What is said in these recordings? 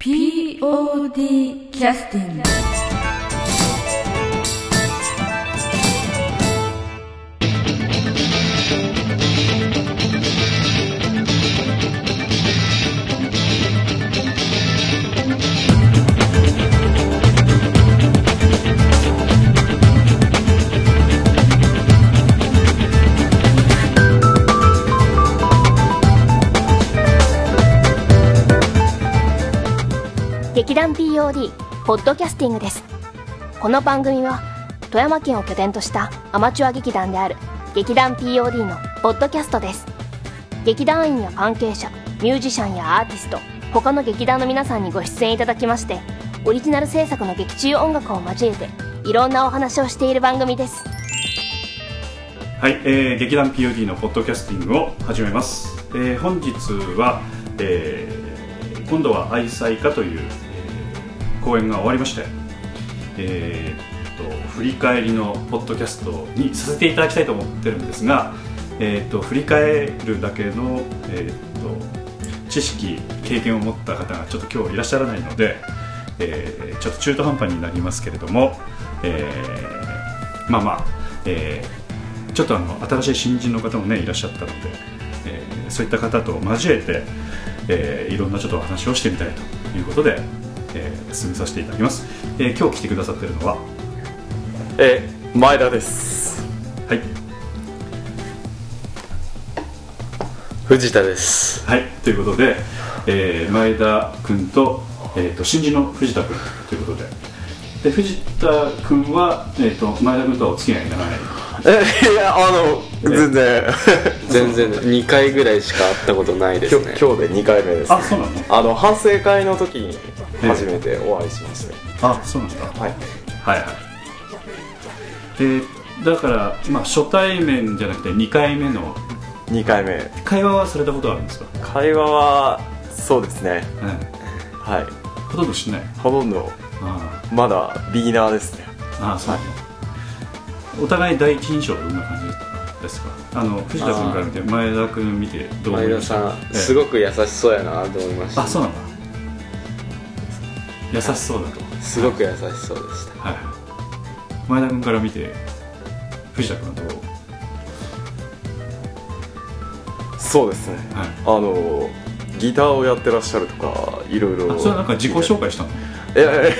POD キャスティング劇団 POD ポッドキャスティングです。この番組は富山県を拠点としたアマチュア劇団である劇団 POD のポッドキャストです。劇団員や関係者ミュージシャンやアーティスト他の劇団の皆さんにご出演いただきましてオリジナル制作の劇中音楽を交えていろんなお話をしている番組です。はい、えー、劇団 POD のポッドキャスティングを始めます、えー本日は、えー今度は愛妻家という、公演が終わりまして、えーっと振り返りのポッドキャストにさせていただきたいと思ってるんですが、えーっと振り返るだけの、えーっと知識経験を持った方がちょっと今日いらっしゃらないので、えーちょっと中途半端になりますけれども、えーまあまあ、えーちょっとあの新しい新人の方もねいらっしゃったので、えーそういった方と交えて、えーいろんなちょっと話をしてみたいということで、えー進めさせていただきます、えー今日来てくださってるのは？え前田です。はい。藤田です。はい。ということで、えー前田君と,、えー、と新人の藤田君ということで。で藤田君は、えー、と前田君とはお付き合いがない？えいやあの全然。全然。2回ぐらいしか会ったことないですね。今日で2回目ですあそうなの？あの反省会の時に初めてお会いしましたあそうなんだはい。はいはい。えーだから、まあ、初対面じゃなくて2回目の。2回目。会話はされたことあるんですか、会話はそうですね。うん、はい。ほとんどしない？ほとんど。あまだビギナーですね。あああそう、お互い第一印象はどんな感じですか？あの藤田君から見て前田君見てどう思い前田ました？さんすごく優しそうやなと思いました。あそうなんだ優しそうだとすごく優しそうでした。はい。はい前田君から見て藤田君はどうそうですね。はい。あのギターをやってらっしゃるとかいろいろ。あそれはなんか自己紹介したの？え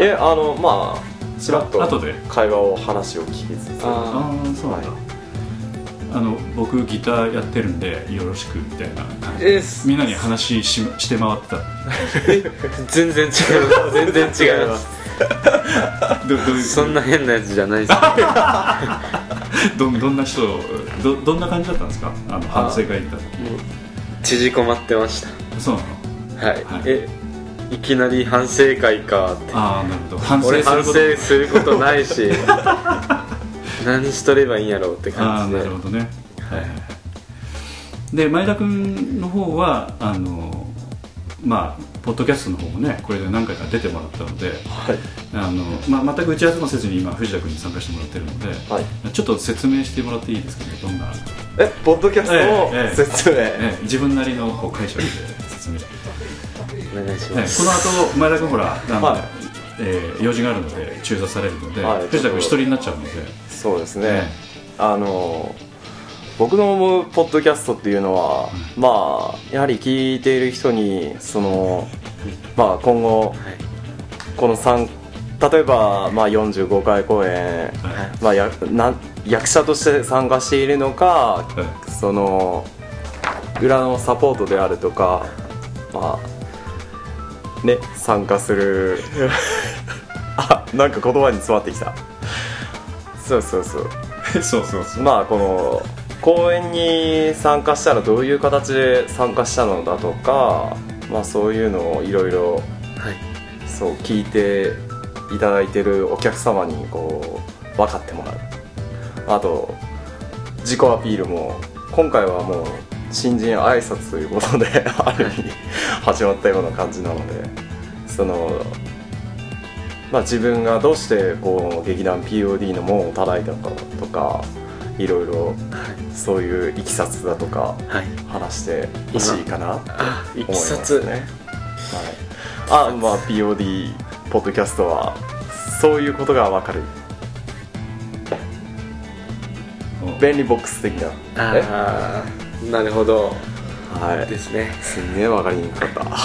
ええあのまあちらっと後で。会話を話を聞きつつ。あああそうなんだ、あの僕ギターやってるんでよろしくみたいな感じえでみんなに話しして回ってた全然違います。全然違います。そんな変なやつじゃないです。どどんな人どどんな感じだったんですか？あの反省会行った時。縮こまってました。そうなの？はい、はい。えいきなり反省会かって。ああなるほど。反省することないし 何しとればいいんやろうって感じで。なるほどね。はいで前田君の方はあのまあポッドキャストの方もねこれで何回か出てもらったのではい。あの、まあ、全く打ち合わせもせずに今藤田君に参加してもらってるので、はい。ちょっと説明してもらっていいですかね？どんな、えポッドキャストええの説明、ええ自分なりのこう解釈で説明。お願いしはい、ます、この後前田君ほらあの、はい。えー用事があるので中座されるので、はい。藤田君一人になっちゃうので、そうですね、えあの僕の思うポッドキャストっていうのは、まあやはり聞いている人にそのまあ今後はい。この3例えば、まあ、45回公演、はい。まあ、やな役者として参加しているのかはその裏のサポートであるとかまあね参加する。あなんか言葉に詰まってきたそうそうそう。い、そうそうそう。まあこの公演に参加したらどういう形で参加したのだとかまあそういうのをいろいろはい。そう聞いていただいてるお客様にこう分かってもらう。あと自己アピールも今回はもう新人挨拶ということで ある意味始まったような感じなのでそのまあ自分がどうしてこう劇団 POD の門を叩いたかとかいろいろそういういきさつだとかはい。話してほしいかなあい思いまきさつ。すね、はい。あまあ POD ポッドキャストはそういうことが分かる。便利ボックス的な。えああなるほど。はい。ですね。すんげえ分かりにくかった。ま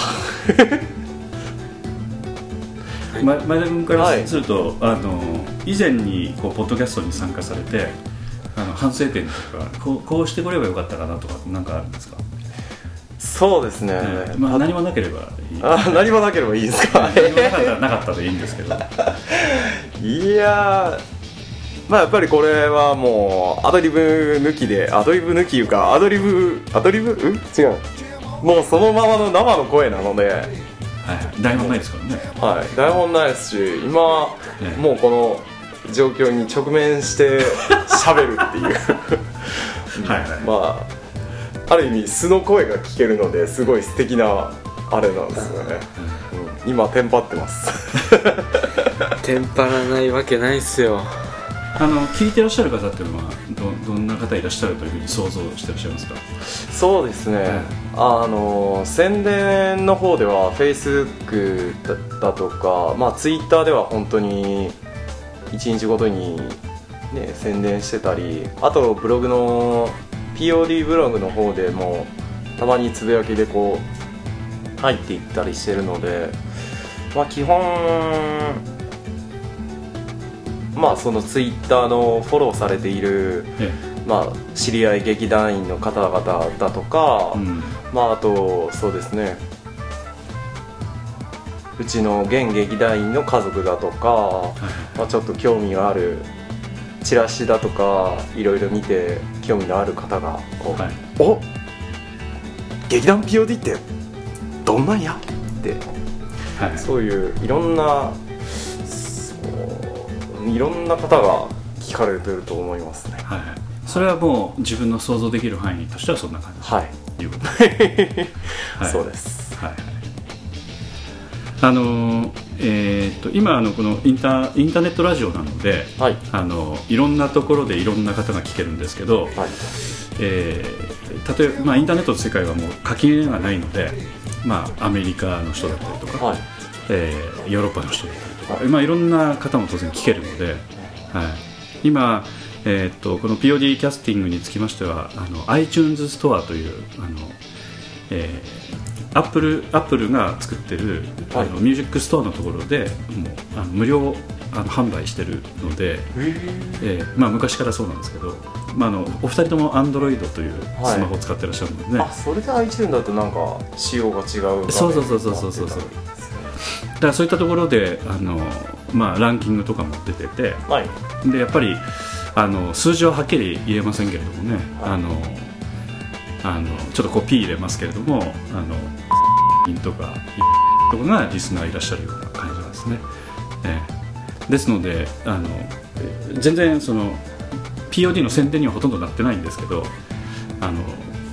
前田君からすると、あの以前にこうポッドキャストに参加されてあの反省点とかこうこうしてこればよかったかなとかなんかあるんですか、そうですね、ええまあ、何もなければいい。あ何もなければいいですか？何もなかったらなかったでいいんですけど。いやーまあやっぱりこれはもうアドリブ抜きでアドリブ抜きいうかアドリブアドリブ？うん？違う。もうそのままの生の声なので、はい。はい台本ないですからね。はい、台本ないですし今、ええ。もうこの状況に直面して喋るっていう。はいはい。まあある意味素の声が聞けるのですごい素敵なあれなんですよね、うん、今テンパってます。テンパらないわけないっすよあの聞いてらっしゃる方っていうのはどどんな方いらっしゃるというふうに想像してらっしゃいますか？そうですね、あの宣伝の方では Facebook だだとか、まあ、Twitter では本当に1日ごとに、ね、宣伝してたりあとブログの POD ブログの方でもたまにつぶやきでこう入っていったりしてるので、まあ、基本まあその Twitter のフォローされているえまあ、知り合い劇団員の方々だとか、えうん。まあ、あとそうですね。うちの現劇団員の家族だとか、まあ、ちょっと興味があるチラシだとかいろいろ見て興味のある方がこう、はい。お劇団 POD ってどんなんやってはい。そういういろんないろんな方が聞かれてると思いますね。はいそれはもう自分の想像できる範囲としてはそんな感じ。はい、ということ。で はい。そうです。はい。はいあのーえーっと今あのこのインターインターネットラジオなのではい。あのいろんなところでいろんな方が聞けるんですけど、はい。えー例えば、まあ、インターネットの世界はもう垣根がないので、まあ、アメリカの人だったりとか、はい。えーヨーロッパの人だったりまあ、いろんな方も当然聞けるので、はい、今、えーっとこの POD キャスティングにつきましてはあの iTunes ストアというあの、えー、 Apple Apple が作ってる、あのミュージックストアのところでもうあの無料あの販売してるので、えーまあ、昔からそうなんですけど、まあ、あのお二人とも Android というはい。スマホを使ってらっしゃるので、ね。あそれで iTunes だとなんか仕様が違うそうそうそうそうそうそうだからそういったところであの、まあ、ランキングとかも出ててはい。でやっぱりあの数字ははっきり言えませんけれどもね、はい。あのあのちょっとこう P 入れますけれどもあのインとかとかがリスナーいらっしゃるような感じなんですね、ええ。ですのであのえ全然その POD の宣伝にはほとんどなってないんですけどあの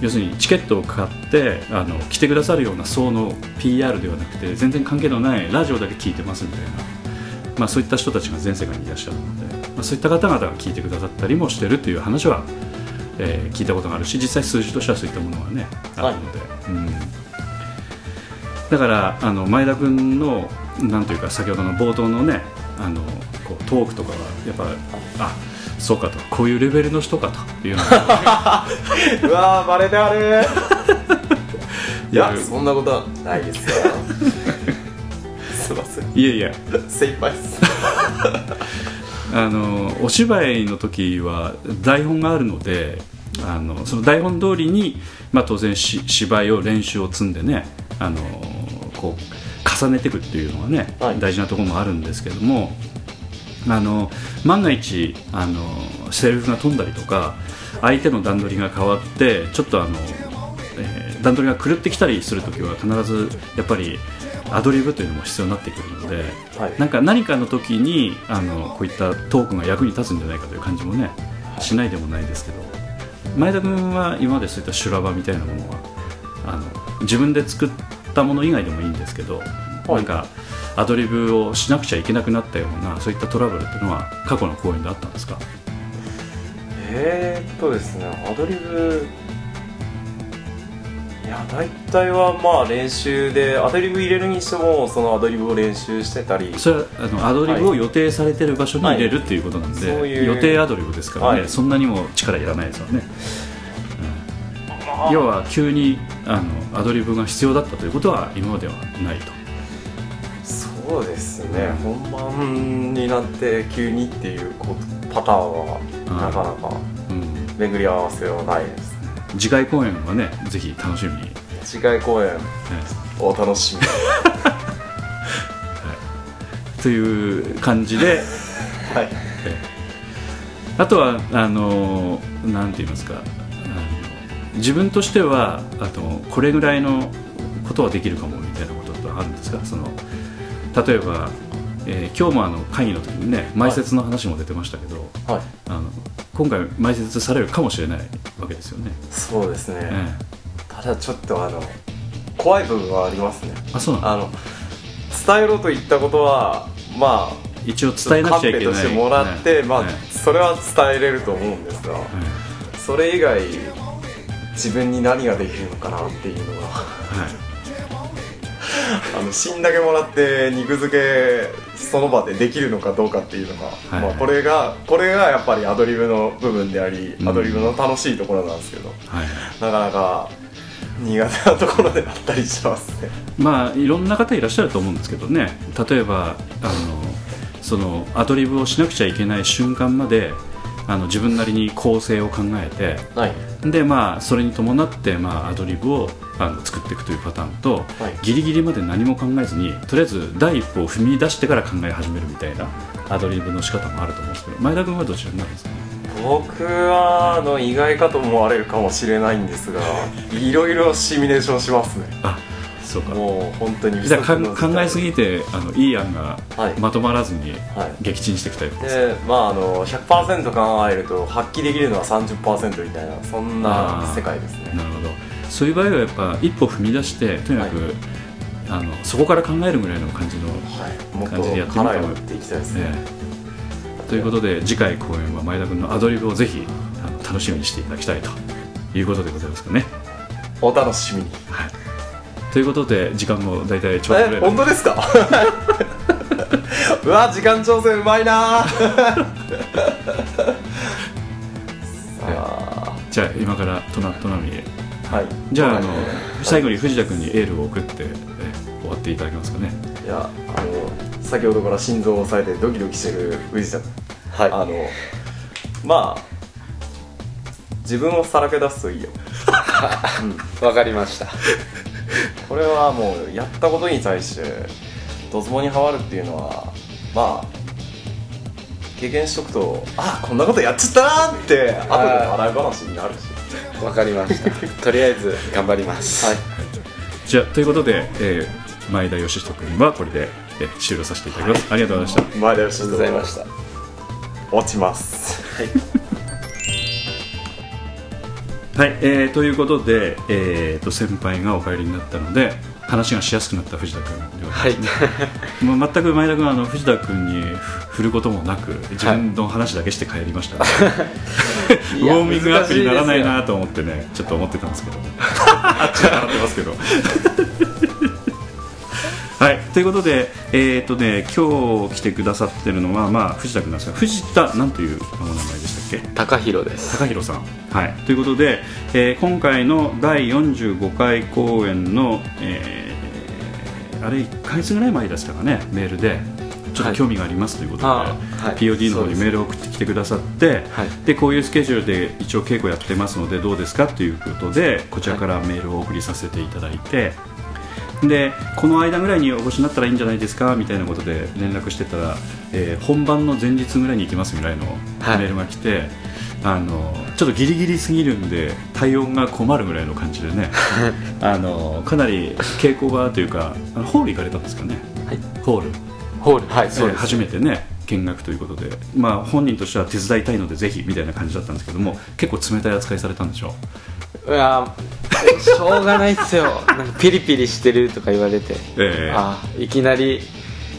要するにチケットを買ってあの来てくださるような層の PR ではなくて全然関係のないラジオだけ聞いてますみたいな、まあ、そういった人たちが全世界にいらっしゃるので、まあ、そういった方々が聞いてくださったりもしてるという話は、えー聞いたことがあるし実際数字としてはそういったものはねあるので、うん、だからあの前田君のなんというか先ほどの冒頭のねあのこうトークとかはやっぱあそうかと。こういうレベルの人かというのが うわーバレてある。いやいやそんなことはないですよ。すいません。いやいや精一杯です。あのお芝居の時は台本があるのであのその台本通りに、まあ、当然し芝居を練習を積んでねあのこう重ねていくっていうのがね、はい。大事なところもあるんですけどもあの万が一あのセリフが飛んだりとか相手の段取りが変わってちょっとあの、えー段取りが狂ってきたりする時は必ずやっぱりアドリブというのも必要になってくるので、はい。なんか何かの時にあのこういったトークが役に立つんじゃないかという感じもねしないでもないですけど前田君は今までそういった修羅場みたいなものはあの自分で作ったもの以外でもいいんですけど、なんかアドリブをしなくちゃいけなくなったようなそういったトラブルっていうのは過去の公演であったんですか？えーっとですねアドリブいや大体はまあ練習でアドリブ入れるにしてもそのアドリブを練習してたり。それはあのアドリブを予定されてる場所に入れるっていうことなんで、はい。そういう。予定アドリブですからね、はい。そんなにも力いらないですよね、うん。要は急にあのアドリブが必要だったということは今まではないとそうですね、本番になって急にっていうこパターンはなかなかうん、巡り合わせはないですね。次回公演はねぜひ楽しみに、次回公演えお楽しみ。に えという感じで。はい。あとはあのなんて言いますか。自分としてはあとこれぐらいのことはできるかもみたいなことってあるんですか？その例えば、えー今日もあの会議の時にね埋設の話も出てましたけど、はい。あの今回埋設されるかもしれないわけですよね、そうですね、えただちょっとあの怖い部分はありますね。えあそうなの？あの伝えろと言ったことはまあ一応伝えなくちゃいけない。としてもらって、まあ、えそれは伝えれると思うんですが、えそれ以外自分に何ができるのかなっていうのがえはいあの芯だけもらって肉付けその場でできるのかどうかっていうのが、はい。まあ、これがこれがやっぱりアドリブの部分であり、うん。アドリブの楽しいところなんですけどはい。なかなか苦手なところであったりしますね。まあいろんな方いらっしゃると思うんですけどね。例えばあのそのアドリブをしなくちゃいけない瞬間まであの自分なりに構成を考えてはい。でまあそれに伴って、まあ、アドリブをあの作っていくというパターンと、はい。ギリギリまで何も考えずにとりあえず第一歩を踏み出してから考え始めるみたいなアドリブの仕方もあると思うんですけど前田君はどちらになるんですか？ね僕はあの意外かと思われるかもしれないんですがいろいろシミュレーションしますね。あそうか。もう本当にじゃ考えすぎてあのいい案がはい。まとまらずにはい。撃沈していくタイプです、でまああの100%考えると発揮できるのは30%みたいなそんな世界ですね。なるほど。そういう場合はやっぱ一歩踏み出してとにかく、はい。あのそこから考えるぐらいの感じの、感じでやってみたらっていきたいですね、ええ。ということで次回公演は前田君のアドリブをぜひあの楽しみにしていただきたいということでございますかね。お楽しみに。はい、ということで時間も大体ちょうどぐらえい本当ですか？うわ時間調整うまいな。あ。じゃあ今からトナトナミへ。ーはい。じゃああの最後に藤田君にエールを送って、え終わっていただけますかね。いやあの先ほどから心臓を押さえてドキドキしてる藤田。君はい。あのまあ自分をさらけ出すといいよ。わかりました これはもうやったことに対してドツボにはまるっていうのはまあ経験しとくとあこんなことやっちゃったなーって後で笑い話になるし。わかりました。とりあえず頑張ります。はい。じゃあということで、えー前田義人君はこれで、えー終了させていただきます。ありがとうございました。前田義ありがとうございました。落ちます。はい、えーということで、えー、と先輩がお帰りになったので話がしやすくなった藤田君ではいいますね、もう全く前田君はあの藤田君に振ることもなく自分の話だけして帰りました、ね。ウォーミングアップにならないなと思ってねちょっと思ってたんですけど。あっちは笑ってますけど。はい、ということで、えーとね、今日来てくださってるのは、まあ、藤田君なんですが藤田なんというお名前っけ高弘です。高弘さん、はい、ということで、えー今回の第45回公演の、えーあれ1か月ぐらい前でしたかねメールで。ちょっと興味がありますということで、あはい。POD の方にメールを送ってきてくださってはい。でこういうスケジュールで一応稽古やってますのでどうですか？ということでこちらからメールを送りさせていただいて。でこの間ぐらいにお越しになったらいいんじゃないですかみたいなことで連絡してたら、えー本番の前日ぐらいに行きますぐらいのはい。メールが来て、あのちょっとギリギリすぎるんで対応が困るぐらいの感じでね。あのかなり稽古場というかホール行かれたんですかね、はい。ホール。ホールはいそうえー初めてね見学ということで、まあ、本人としては手伝いたいのでぜひみたいな感じだったんですけども結構冷たい扱いされたんでしょいやしょうがないっすよ。なんかピリピリしてるとか言われて、ええ。あいきなり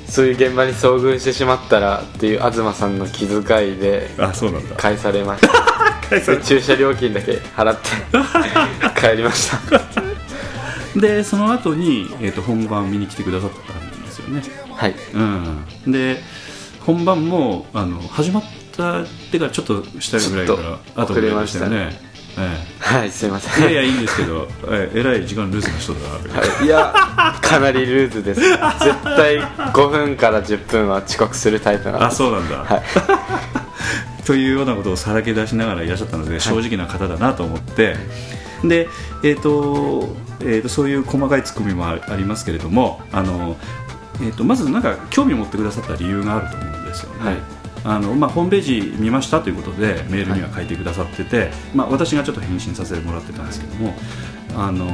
そういう現場に遭遇してしまったらっていう東さんの気遣いであそうなんだ。返されました。で駐車料金だけ払って 帰りました。でその後に、えー、と本番見に来てくださったんですよね、はい。うん、で本番もあの始まったってからちょっとしたぐらいから後遅れました。ねはいすいません。えいやいやいいんですけど、ええらい時間ルーズな人だなはいいやかなりルーズです。絶対5分から10分は遅刻するタイプなんあですそうなんだ、はい。というようなことをさらけ出しながらいらっしゃったので正直な方だなと思って、で、えーとえー、とそういう細かいツッコミもあありますけれどもあの、えー、とまずなんか興味を持ってくださった理由があると思うんですよね。はいあのまあ、ホームページ見ましたということでメールには書いてくださってて、まあ、私がちょっと返信させてもらってたんですけどもあの、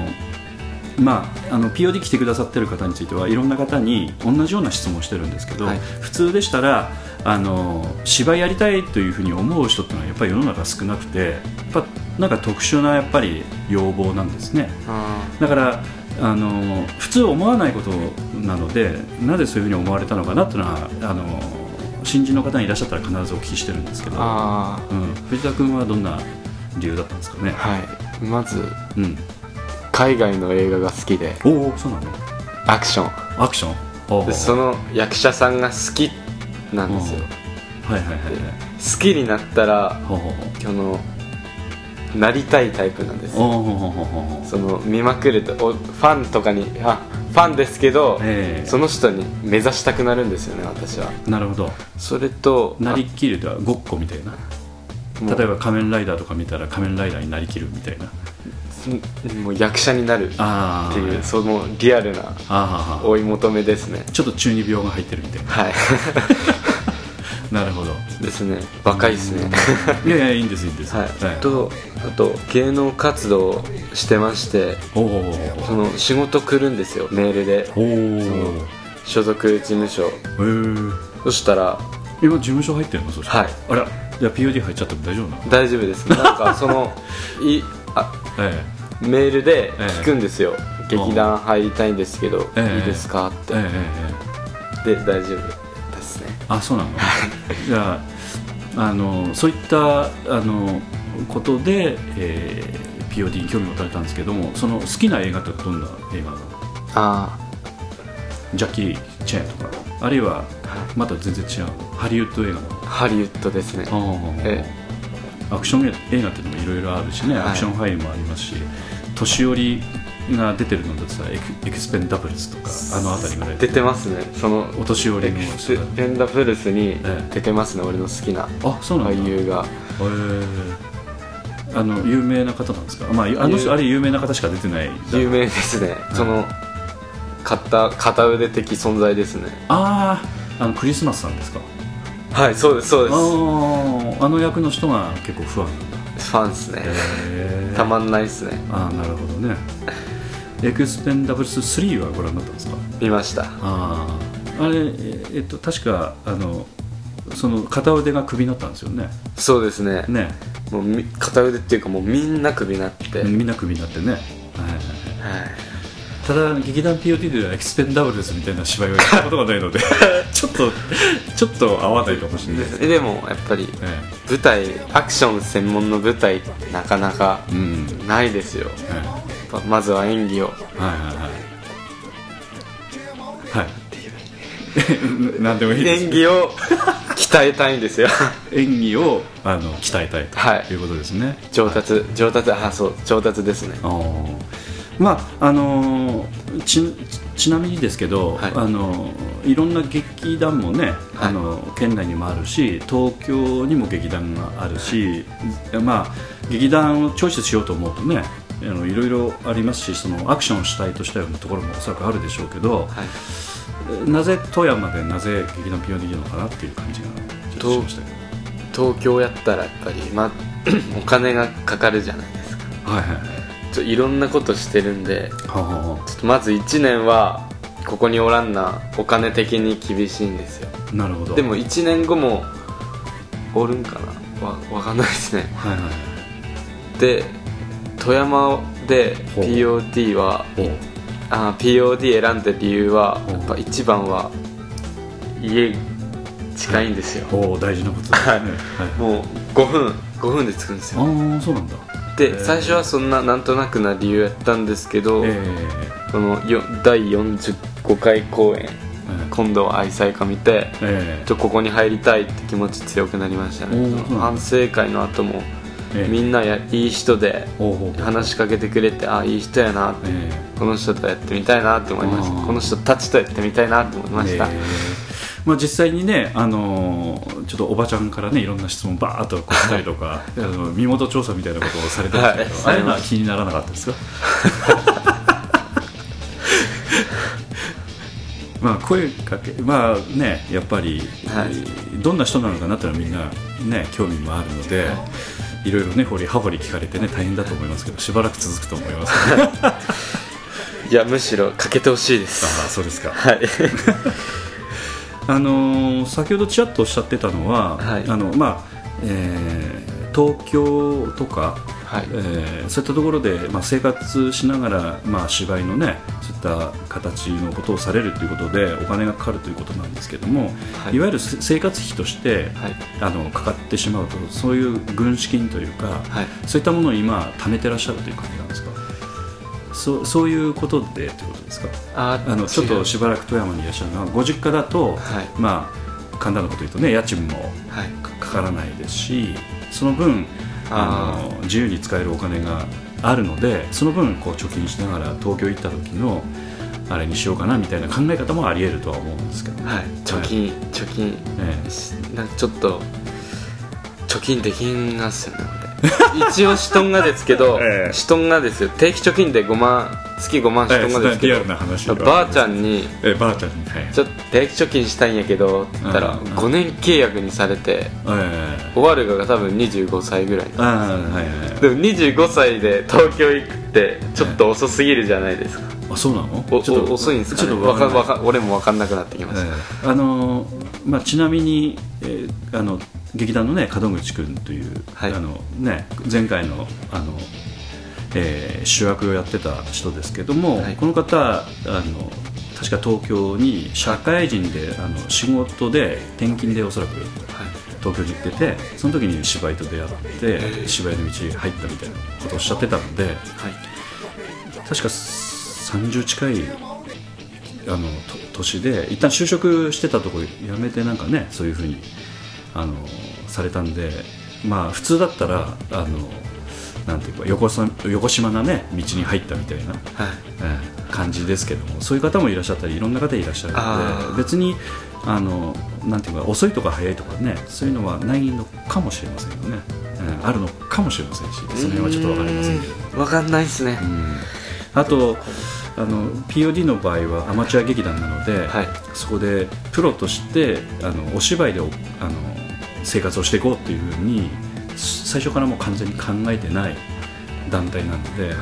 まあ、あの POD 来てくださってる方についてはいろんな方に同じような質問をしてるんですけど、はい。普通でしたらあの芝居やりたいというふうに思う人っていうのはやっぱり世の中少なくてやっぱなんか特殊なやっぱり要望なんですね。あだからあの普通思わないことなのでなぜそういうふうに思われたのかなっていうのはあの新人の方にいらっしゃったら必ずお聞きしてるんですけど、あうん、藤田君はどんな理由だったんですかね、はい。まずうん、海外の映画が好きで。おおそうなの？アクション。アクション？その役者さんが好きなんですよ。はいはいはいはい。好きになったらそのなりたいタイプなんです。その見まくるとおファンとかにあファンですけど、ええ。その人に目指したくなるんですよね私は。なるほど。それとなりきるとはごっこみたいな。例えば仮面ライダーとか見たら仮面ライダーになりきるみたいな。もう役者になるっていうそのリアルな追い求めですね。ちょっと中二病が入ってるみたいな。はいなるほど。ですね。若いですね。いやいやいいんですいいんです。はい、とあと芸能活動してましておおその仕事来るんですよメールで。おお所属事務所。へえ。そしたら今事務所入ってるの？そしてはい。あらじゃあ POD 入っちゃっても大丈夫なの？大丈夫です。なんか そのいあえメールでええ。聞くんですよ、劇団入りたいんですけど、ええ。いいですかって、えええええ。で大丈夫あそうなの？じゃああのそういったあのことで、えー、POD に興味を持たれたんですけどもその好きな映画ってどんな映画なの？あジャッキー・チェーンとか。あるいはまた全然違うの？ハリウッド映画なのあハリウッドですね。え。アクション映画っていうのもいろいろあるしね、はい。アクション俳優もありますし。年寄りが出てるのだとさエクエクスペンダブルズとかあの辺りぐらい。出てますね。そのお年寄りのエクスペンダブルスにええ。出てますね、俺の好きなあそうなんだ。俳優が。へーあの有名な方なんですか、まあ、あのあれ有名な方しか出てない有名ですね、その片片腕的存在ですね。あああのクリスマスさんですか？はいそうですそうあです。ーあの役の人が結構不安なんだ。ファンっすね。たまんないっすね。ああなるほどねエクスペンダブルス3はご覧になったんですか？見ました。あああれええっと確かあのその片腕がクビになったんですよね。そうですね。ね。もうみ片腕っていうかもうみんなクビになって、はいみんなクビになってね、はい。はい。はいただ劇団 POT ではエクスペンダブルスみたいな芝居をやったことがないので ちょっとちょっと合わないかもしれないですででもやっぱりえ舞台アクション専門の舞台ってなかなかないですよ。えやっぱまずは演技を。えはいはいはい。はい。何でもいいです。演技を鍛えたいんですよ。演技をあの鍛えたいはい。ということですね、上達上達あそう上達ですね。まああのーちちなみにですけど、はい。あのーいろんな劇団もね、はい。あの県内にもあるし東京にも劇団があるし、まあ、劇団をチョイスしようと思うとねあのいろいろありますしそのアクション主体としたようなところもおそらくあるでしょうけど、はい。なぜ富山でなぜ劇団ピオできるのかなっていう感じがちょっとしましたけど。東京やったらやっぱり、ま、お金がかかるじゃないですか。はいはいはい。ちょいろんなことしてるんではあはちょっとまず1年はここにおらんなお金的に厳しいんですよ。あなるほど。でも1年後もおるんかな。わわかんないですね。はいはいはい。で富山で POD はあ POD 選んだ理由はやっぱ一番は家近いんですよ。おう。大事なことですね、はい。もう5分5分で着くんですよ。ああそうなんだ。で、えー。最初はそんななんとなくな理由やったんですけど、えこのよ第45回公演今度は愛妻家見てええ。ちょここに入りたいって気持ち強くなりましたね。反省会の後もええ。みんなやいい人で話しかけてくれてあいい人やなってえこの人とやってみたいなって思いました。この人たちとやってみたいなって思いました、ええ。まあ、実際にね、あのーちょっとおばちゃんからねいろんな質問バーッとこうしたりとか あの身元調査みたいなことをされてましたけど、はい。あれは気にならなかったですか？まあ声かけまあねやっぱり、はい。どんな人なのかなっていうのはみんなね興味もあるので、い、ろいろね掘り葉掘り聞かれてね大変だと思いますけどしばらく続くと思います、ね、あ いやむしろかけてほしいです。あそうですか。はい。あのー先ほどちらっとおっしゃってたのは、はい。あのまあえー東京とか、はい。えーそういったところで、まあ、生活しながら、まあ、芝居のねそういった形のことをされるということでお金がかかるということなんですけども、はい。い、わゆるせ生活費として、はい。あのかかってしまうとそういう軍資金というか、はい。そういったものを今貯めてらっしゃるという感じなんですか？そうそういうことでということですか？ああのちょっとしばらく富山にいらっしゃるのはご実家だと、はい。まあ簡単なこと言うとね家賃もはい。かからないですしその分あの自由に使えるお金があるのでその分こう貯金しながら東京行った時のあれにしようかなみたいな考え方もありえるとは思うんですけど、はい。貯金、貯金。えなんかちょっと貯金できんがっすよね。俺一応シトンがですけど、ええ。シトンがですよ。定期貯金で5万月5万シトンがですけど、ええリアルな話が。ばあちゃんにええばあちゃんにはい。ちょっと定期貯金したいんやけどって言ったらうん。5年契約にされてえ終わるがが多分25歳ぐらい。えああはいはい。でも25歳で東京行くってちょっと遅すぎるじゃないですか。あそうなの？おちょっとお遅いんですか？ねちょっとわかわかんない。わか俺も分かんなくなってきました、ええ。あのまあ、ちなみに、えーあの劇団のね門口君という、はい。あのね、前回のあの、えー主役をやってた人ですけども、はい。この方あの確か東京に社会人であの仕事で転勤でおそらく東京に行っててその時に芝居と出会って芝居の道に入ったみたいなことをおっしゃってたのではい。確か30近いあのと年で一旦就職してたところ辞めてなんかねそういうふうにあのされたんでまあ普通だったらあのなんていうか横さ横島なね道に入ったみたいな、はい。ええ感じですけどもそういう方もいらっしゃったりいろんな方いらっしゃるので別にあのなんていうか遅いとか早いとかねそういうのはないのかもしれませんよね、ええあるのかもしれませんしその辺はちょっとわかりませんけど。分かんないですね、あとあの POD の場合はアマチュア劇団なので、はい。そこでプロとしてあのお芝居でおあの生活をしていこうっていうふうに最初からもう完全に考えてない団体なので、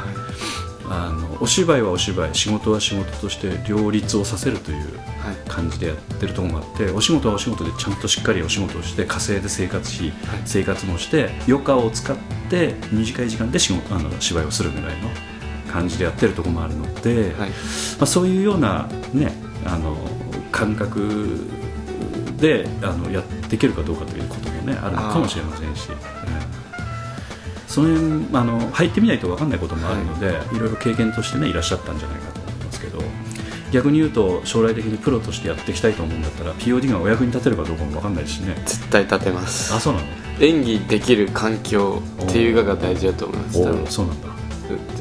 あのお芝居はお芝居仕事は仕事として両立をさせるというはい。感じでやってるところもあってお仕事はお仕事でちゃんとしっかりお仕事をして稼いで生活し、生活もして余暇を使って短い時間で仕事あの芝居をするぐらいの感じでやってるところもあるので、はい。まあ、そういうような、ね、あの感覚であのやっていけるかどうかということも、ね、あるのかもしれませんし。うん。その辺あの入ってみないと分かんないこともあるので、い、ろいろ経験として、ね、いらっしゃったんじゃないかと思いますけど。逆に言うと将来的にプロとしてやっていきたいと思うんだったら POD がお役に立てるかどうかも分かんないしね。絶対立てます。あそうなの？演技できる環境っていうのが大事だと思いますそうなんだ。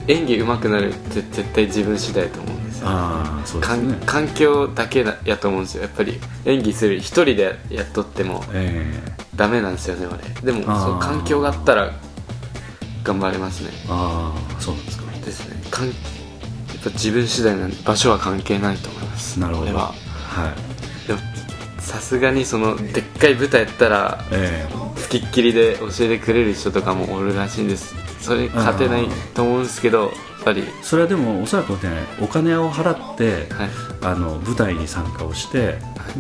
演技上手くなるって絶対自分次第だと思う。んですよ。ああそうです環ね。環境だけだやと思うんですよ。やっぱり演技する一人でやっとってもえダメなんですよね俺でもそう環境があったら頑張れますね。えああそうなんですか。ですね。かんやっぱ自分次第なんで場所は関係ないと思います。なるほど。俺は。はい。でもさすがにそのでっかい舞台やったらえ付きっきりで教えてくれる人とかもおるらしいんですそれ勝てないと思うんですけどやっぱり。えそれはでもおそらくねお金を払って、はい。あの舞台に参加をして、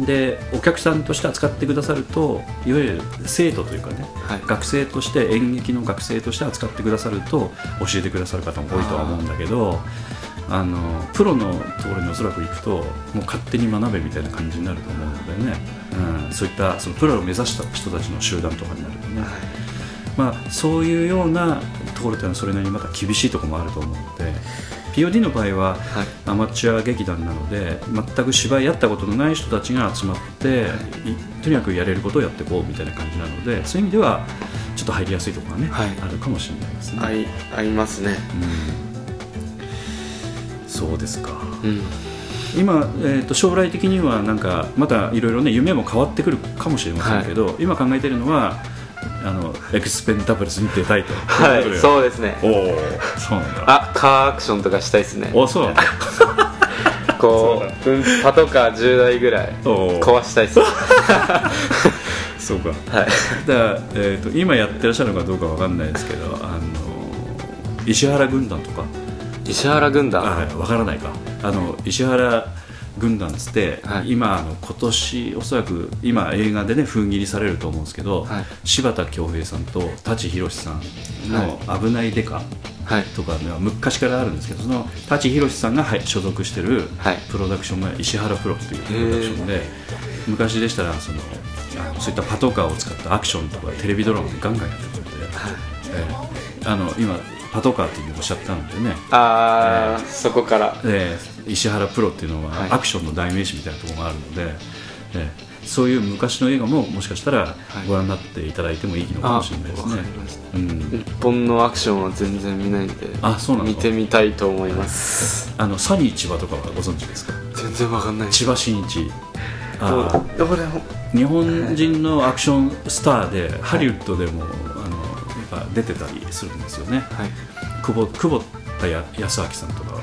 でお客さんとして扱ってくださるといわゆる生徒というかね、はい。学生として演劇の学生として扱ってくださると教えてくださる方も多いとは思うんだけどあのプロのところにおそらく行くともう勝手に学べみたいな感じになると思うのでね、うん、そういったそのプロを目指した人たちの集団とかになるとね、まあ、そういうようなところっていうのはそれなりにまた厳しいところもあると思うので POD の場合はアマチュア劇団なので全く芝居やったことのない人たちが集まって、い。とにかくやれることをやっていこうみたいな感じなのでそういう意味ではちょっと入りやすいところがね、はい。あるかもしれないですね。合い合いますね。うん。そうですか。うん。今、えー、と将来的にはなんかまたいろいろね夢も変わってくるかもしれませんけど、今考えているのはあのエクスペンダブルズに出たいと。はいそうですね。おおそうなんだ。あカーアクションとかしたいですね。おそうなんだ。こう、うん、パトカー10台ぐらい壊したいです そうか。はい。だから、えー、と今やってらっしゃるのかどうかわかんないですけどあの石原軍団とか。石原軍団。あわからないか。あの石原軍団つって、はい。今あの今年おそらく今映画でね封切りされると思うんですけど、はい。柴田恭平さんと舘ひろしさんの「危ないデカ」はい。とかね昔からあるんですけどその舘ひろしさんがはい所属してるはい。プロダクションが石原プロというプロダクションで昔でしたらそのそういったパトカーを使ったアクションとかテレビドラマでガンガンやってたので、えーあの今パトカーっておっしゃったのでね。ああ、そこから。えー石原プロっていうのははい。アクションの代名詞みたいなところがあるので、えーそういう昔の映画ももしかしたらご覧になっていただいてもいいのかもしれないですね。うん、日本のアクションは全然見ないんであそうなの見てみたいと思います。あのサニー千葉とかはご存知ですか？全然わかんない千葉真一。あ日本人のアクションスターでハリウッドでもあのやっぱ出てたりするんですよね。はい。久保久保田や康明さんとかは、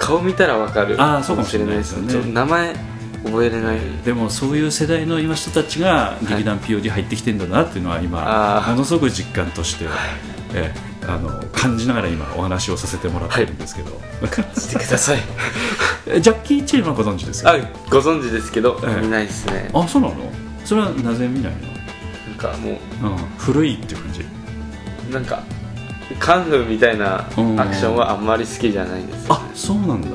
顔見たらわかるあーそうかもしれないですね。名前覚えれない。でもそういう世代の今人たちが劇団 POD 入ってきてんだなっていうのは今、あー。ものすごく実感として、ええあの感じながら今お話をさせてもらってるんですけど、してください。えジャッキー・チェンはご存知ですかあご存知ですけど、ええ。見ないですね。あそうなの？それはなぜ見ないなんかもの、うん、古いっていう感じ。うなんかカンフーみたいなアうん。クションはあんまり好きじゃないんですよあそうなんだ。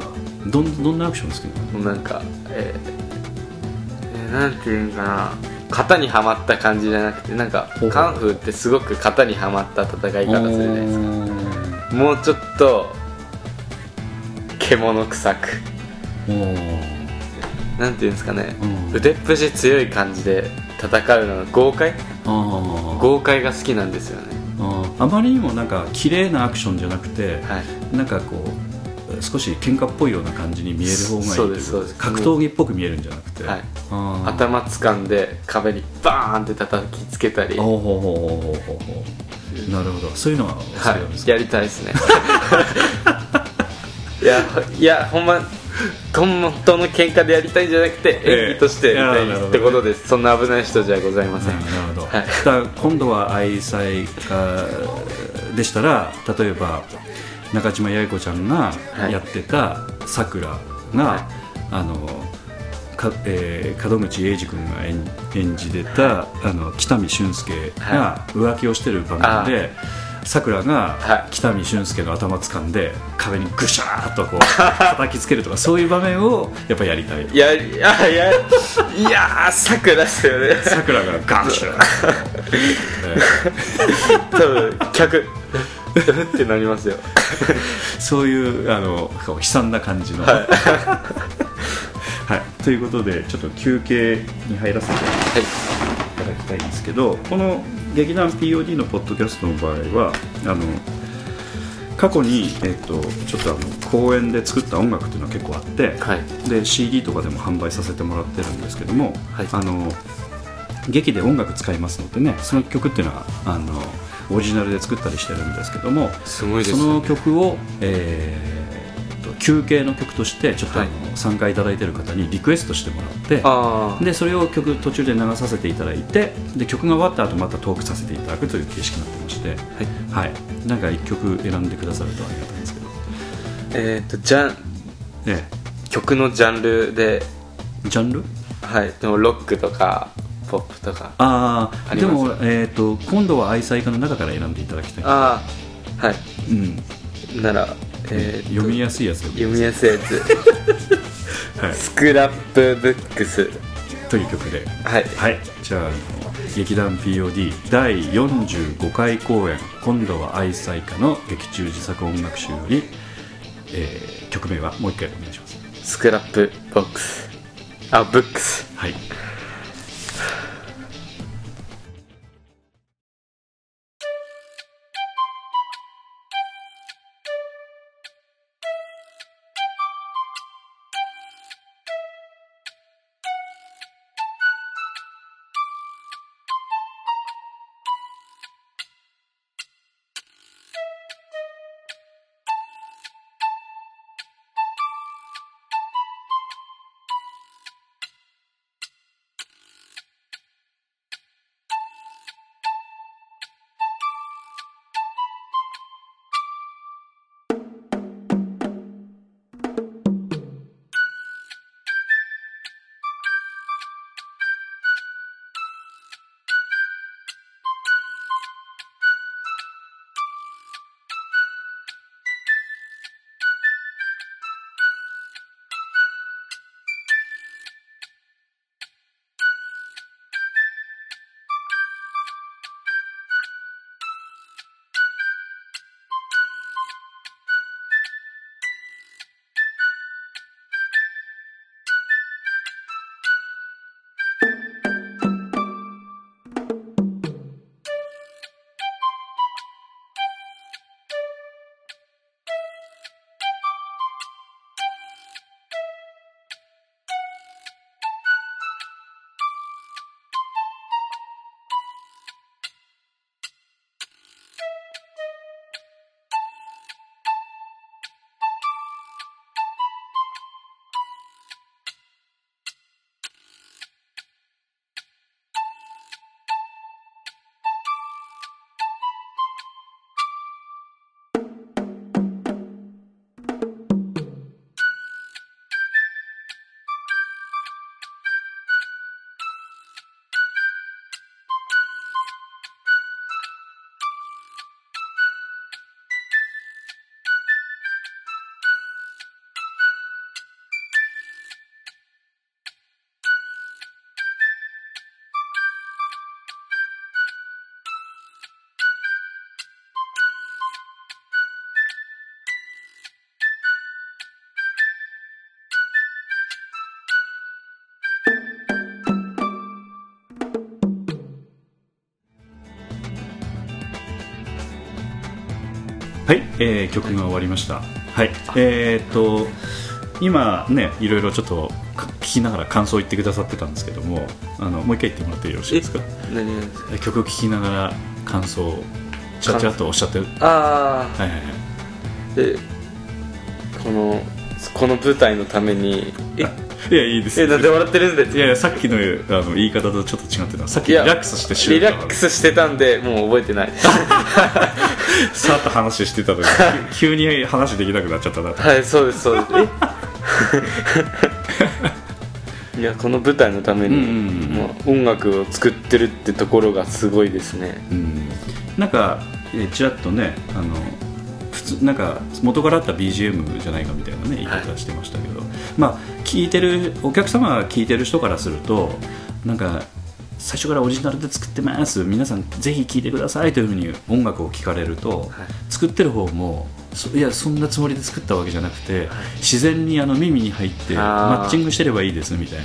どんどんなアクション好きなの？もうなんかえーえーなんていうんかな。型にはまった感じじゃなくてなんかカンフーってすごく型にはまった戦い方するじゃないですか。もうちょっと獣臭く。なんていうんですかね、うん。腕っぷし強い感じで戦うのが豪快？豪快が好きなんですよねあまりにもなんか綺麗なアクションじゃなくて、はい。なんかこう少し喧嘩っぽいような感じに見える方がいいそうです格闘技っぽく見えるんじゃなくて、はい。頭掴んで壁にバーンって叩きつけたり、ほうほうほうほうほなるほど。そういうのはお好きはなんですか、い、やりたいですね。いやいやほんま 本当の喧嘩でやりたいんじゃなくてええ。演技としてやりたいってことです。そんな危ない人じゃございません、うんなるほど、はい。だ今度は愛妻家でしたら例えば中島八重子ちゃんがはい。やってたさくらが、はい。あのかえー門口英二君が演演じてた、あの北見俊介が浮気をしてる場面でさくらがはい。北見俊介の頭掴んで壁にぐしゃーっとこう 叩きつけるとかそういう場面をやっぱやりたいいやいやいやいやーさくらですよね。さくらがガンシュー多分客ってなりますよ。そういうあの悲惨な感じの、はい。ということでちょっと休憩に入らせて。いただきたいんですけどこの劇団 POD のポッドキャストの場合はあの過去に、えっと、ちょっとあの公演で作った音楽っていうのは結構あって、はい。で CD とかでも販売させてもらってるんですけども、はい。あの劇で音楽使いますのでねその曲っていうのはあのオリジナルで作ったりしてるんですけどもすごいですそのね曲を、えーと休憩の曲としてちょっとあの、はい。参加いただいてる方にリクエストしてもらってあでそれを曲途中で流させていただいてで曲が終わった後またトークさせていただくという形式になってまして、はい。なんか一曲選んでくださるとありがたいんですけど、えっ、とジャンえ曲のジャンルで。えジャンル？はい。でもロックとかポップとか。ああでも、えー、と今度は愛妻家の中から選んでいただきたいああはい。うん、なら、えーと読みやすいやつ読みやすいやつ。はい、スクラップブックス。という曲で。はい。はい。じゃあ劇団 POD 第45回公演「今度は愛妻家」の劇中自作音楽集より、えー曲名はもう一回お願いします。スクラップボックス。あブックス。はいはい、えー曲が終わりました。はい、えーっと今ねいろいろちょっとか聞きながら感想を言ってくださってたんですけども、あのもう一回言ってもらってよろしいですか？何々ですか？え曲を聞きながら感想をちらちらっとおっしゃってる。あはいはいはい。あでこのこの舞台のためにえ？いやいいです。えなんで笑ってるんで？すいやいやさっきのあの言い方とちょっと違ってたさっきリラックスしてしリラックスしてたんでもう覚えてない さーっと話してた時 急に話できなくなっちゃったなと。はいそうですそうです。えいやこの舞台のために、うんうんうん。もう音楽を作ってるってところがすごいですね。うん。なんかえーちらっとねあの普通なんか元からあった BGM じゃないかみたいなね言い方してましたけど、まあ聞いてるお客様が聞いてる人からするとなんか最初からオリジナルで作ってます。皆さんぜひ聴いてください。というふうに音楽を聴かれると、作ってる方もそいやそんなつもりで作ったわけじゃなくて、自然にあの耳に入ってマッチングしてればいいですみたい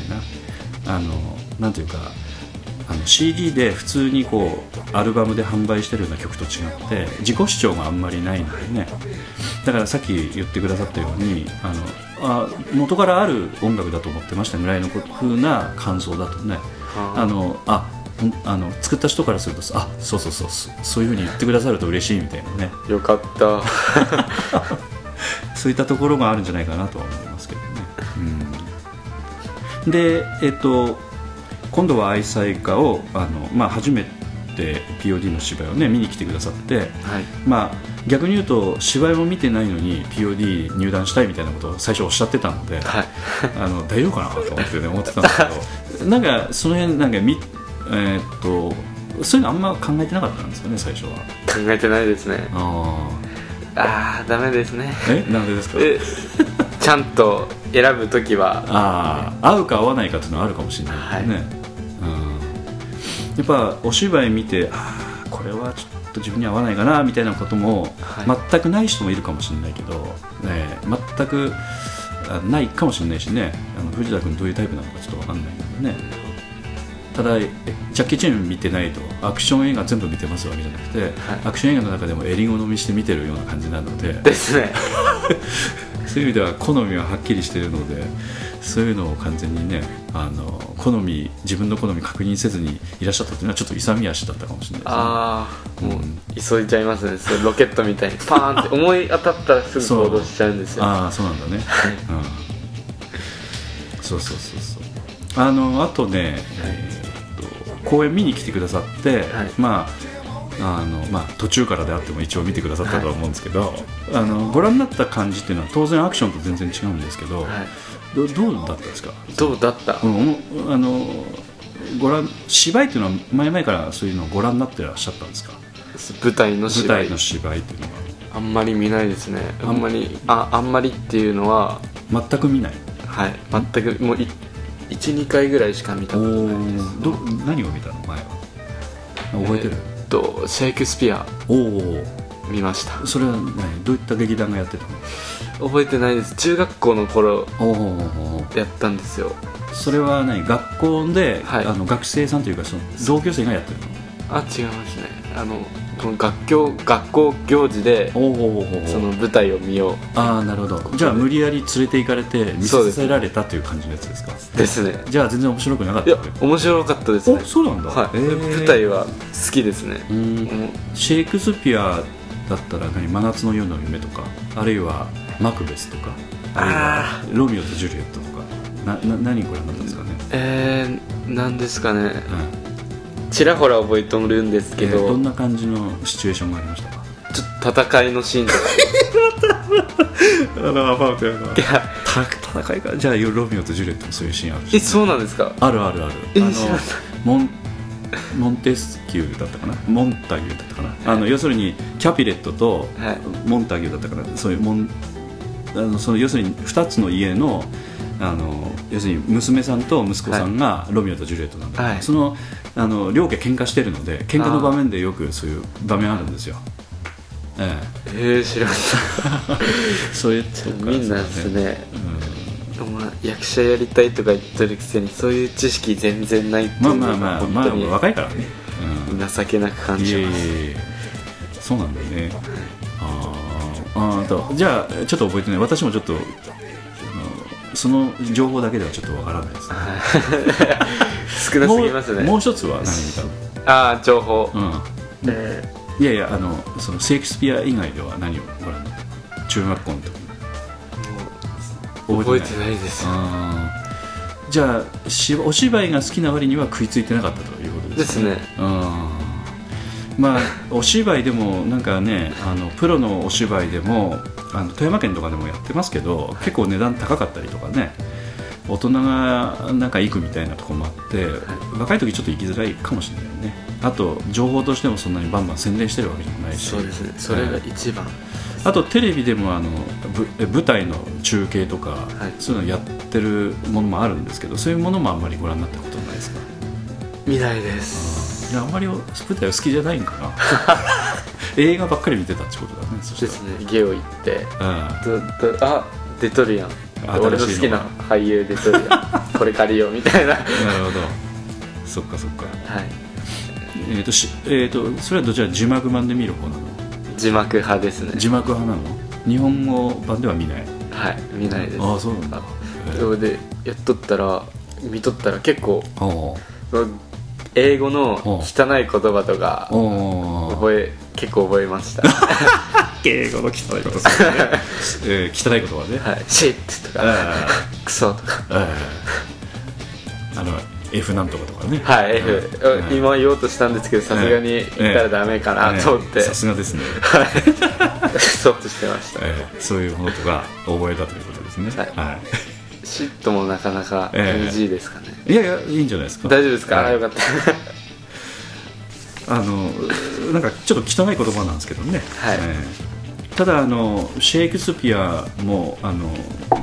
な。あのなんていうかあの CD で普通にこうアルバムで販売してるような曲と違って自己主張があんまりないのでね。だからさっき言ってくださったようにあのあ元からある音楽だと思ってました。ぐらいの風な感想だとねあ。のああの作った人からするとあそうそうそうそそういうふうに言ってくださると嬉しいみたいなね。よかった。そういったところがあるんじゃないかなとは思いますけどね。うん、で、えっと、今度は愛妻家をあの、まあ、初めて POD の芝居を、ね、見に来てくださって、はい。まあ、逆に言うと芝居も見てないのに POD 入団したいみたいなことを最初おっしゃってたので、はい。あの大丈夫かなと思って、ね、思ってたんですけど なんかその辺なんかみ、えーっとそういうのあんま考えてなかったんですかね最初は。考えてないですね。あああダメですね。ーえ？なんでですか？えちゃんと選ぶ時は。ああ合うか合わないかっていうのはあるかもしれないですね、うん、やっぱお芝居見てああこれはちょっと自分に合わないかなみたいなことも、はい。全くない人もいるかもしれないけど、ね、全くあないかもしれないしね。あの藤田君どういうタイプなのかちょっと分かんないね。ただえジャッキー・チェン見てないとアクション映画全部見てますわけじゃなくて、アクション映画の中でも襟好みして見てるような感じなので。ですね。そういう意味では好みははっきりしているのでそういうのを完全にねあの好み自分の好み確認せずにいらっしゃったというのはちょっと勇み足だったかもしれないですね。ああもううん。急いじゃいますね。それロケットみたいにパーンって思い当たったらすぐ行動しちゃうんですよ。ああそうなんだね、うん、そうそうそうそうあのあとね、えーっと公演見に来てくださって、はい。まああのまあ、途中からであっても一応見てくださったとは思うんですけど、あのご覧になった感じっていうのは当然アクションと全然違うんですけど、はい。どどうだったですか、どうだった？うん、あのご覧芝居っていうのは前々からそういうのをご覧になってらっしゃったんですか？舞台の舞芝居。台の芝居っていうのは。あんまり見ないですね。あんまりああんまりっていうのは全く見ない？はい。全くもう12回ぐらいしか見たおことないです。ど何を見たの？前は。覚えてる、えーっとシェイクスピアおお見ました。それは何？どういった劇団がやってたの？覚えてないです。中学校の頃やったんですよ。それは何？学校で、はい。あの学生さんというかその同級生がやってるあ違いますね。あのこの学校学校行事でその舞台を見よああなるほど。じゃあ無理やり連れて行かれて見そうです。せられたという感じのやつですか？うですね。じゃあ全然面白くなかっいやたわけ？面白かったですね。おそうなんだ、はい、へー。舞台は好きですね。シェイクスピアだったら何？真夏の夜の夢とかあるいはマクベスとかあるいはロミオとジュリエットとか。なな何ご覧になったんですかね、えー、なんですかね。うんちらほら覚えとるんですけど、えーどんな感じのシチュエーションがありましたか？ちょっと戦いのシーンとか。あのアバウトやな。戦いか？じゃあロミオとジュリエットもそういうシーンあるしえそうなんですか？あるあるある。あのモンモンテスキューだったかな？モンタギューだったかな？あの要するにキャピレットとはい。モンタギューだったかな？そういうモンあのその要するに2つの家のあの要するに娘さんと息子さんがロミオとジュリエットなんだはい。そのあの両家喧嘩してるので喧嘩の場面でよくそういう場面あるんですよ。ええ。ー、知らな。かっえそういうみんなですね。うん。まあ、役者やりたいとか言ってるくせにそういう知識全然ないっていう。のがまあまあまあまあ本当に若いからね、うん情けなく感いじます。えそうなんだよね。あー。あーとじゃあちょっと覚えてない。私もちょっとその情報だけではちょっとわからないですね 少なすぎますね。もう一つは何見たのああ情報、うん。えいやいやあのそのシェイクスピア以外では何をご覧に？なった中学校の時。ー覚えてないです。じゃあしお芝居が好きな割には食いついてなかったということですね。ですね。うん。まあ お芝居でもなんかねあのプロのお芝居でもあの富山県とかでもやってますけど結構値段高かったりとかね大人がなんか行くみたいなところもあって、若い時ちょっと行きづらいかもしれないね。あと情報としてもそんなにバンバン宣伝してるわけでもないし。そうです。ねそれが一番、あとテレビでもあの舞台の中継とか、はい。そういうのやってるものもあるんですけどそういうものもあんまりご覧になったことないですか？見ないです。いやあんまり舞台は好きじゃないんかな。映画ばっかり見てたってことだねそですね。ゲオ行って。うん。ずっとあ出とるやん俺の好きな俳優出とるやんこれ借りようみたいな。はいなるほど。そっかそっか。えっ、としえっ、とそれはどちら字幕版で見る方なの？字幕派ですね。字幕派なの？日本語版では見ない？はい見ないです。ああそうなんだ。あそれでやっとったら見とったら結構お英語のお汚い言葉とか覚え結構覚えました 英語の汚いことするね、え ー汚い言葉ね。はい。シェイトとか。あクソとか。ああの F なんとかとかね。はい F うん。今言おうとしたんですけどさすがに言ったらダメかなと思って。ええさすがですね、はい。そっとしてました。ええそういうものとか覚えたということですね。はい。はシットもなかなかええ NG ですかね。い、いやいやいいんじゃないですか。大丈夫ですか？はい。あよかった。あのなんかちょっと汚い言葉なんですけどね、はい。ええただあのシェイクスピアもあの